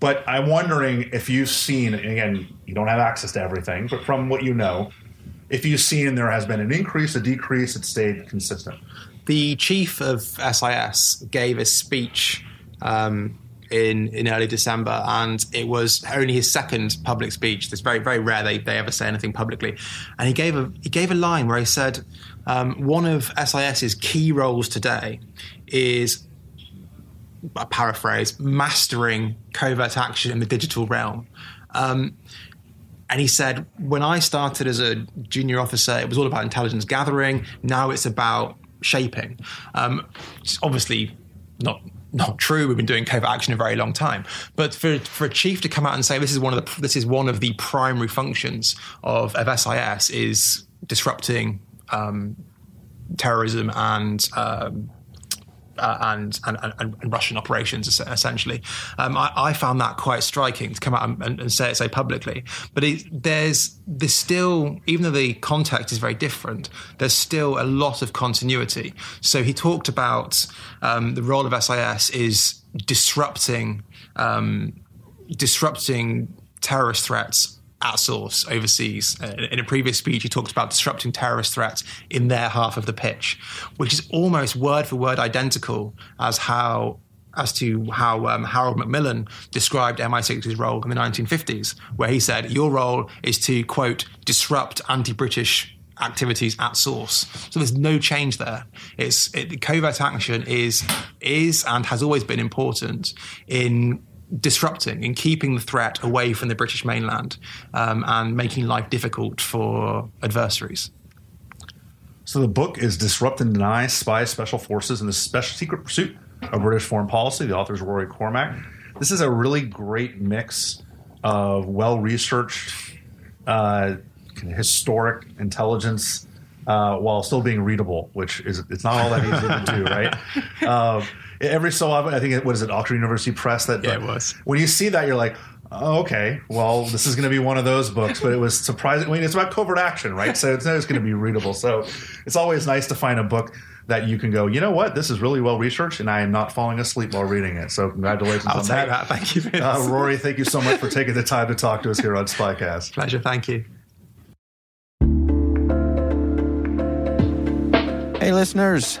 But I'm wondering if you've seen, and again, you don't have access to everything, but from what you know, if you've seen there has been an increase, a decrease, it stayed consistent. the chief of SIS gave a speech um, in in early December, and it was only his second public speech. It's very very rare they, they ever say anything publicly, and he gave a he gave a line where he said um, one of SIS's key roles today is a paraphrase mastering covert action in the digital realm. Um, and he said, when I started as a junior officer, it was all about intelligence gathering. Now it's about shaping. Um, it's obviously not not true. We've been doing covert action a very long time, but for for a chief to come out and say this is one of the this is one of the primary functions of, of SIS is disrupting um, terrorism and um, uh, and, and, and, and Russian operations, essentially. Um, I, I found that quite striking to come out and, and say it so publicly. But it, there's there's still, even though the context is very different, there's still a lot of continuity. So he talked about um, the role of SIS is disrupting um, disrupting terrorist threats at source overseas. Uh, in a previous speech, he talked about disrupting terrorist threats in their half of the pitch, which is almost word for word identical as how as to how um, Harold Macmillan described MI6's role in the 1950s, where he said, "Your role is to quote disrupt anti-British." activities at source so there's no change there it's it, covert action is is and has always been important in disrupting and keeping the threat away from the British mainland um, and making life difficult for adversaries. So the book is Disrupt and Deny Spy Special Forces in the Special Secret Pursuit of British Foreign Policy. The author is Rory Cormac. This is a really great mix of well researched, uh, historic intelligence. Uh, while still being readable, which is it's not all that easy to do, right? Um, [LAUGHS] every so often, I think it, what is it, Oxford University Press? That Yeah, it was. When you see that, you're like, oh, okay, well, this is going to be one of those books. But it was surprising. I mean, it's about covert action, right? So it's always going to be readable. So it's always nice to find a book that you can go, you know what, this is really well researched, and I am not falling asleep while reading it. So congratulations I'll on take that. Thank you, Vince. Uh, Rory, thank you so much for taking the time to talk to us here on Spycast. Pleasure. Thank you. Hey, listeners.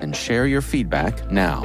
and share your feedback now.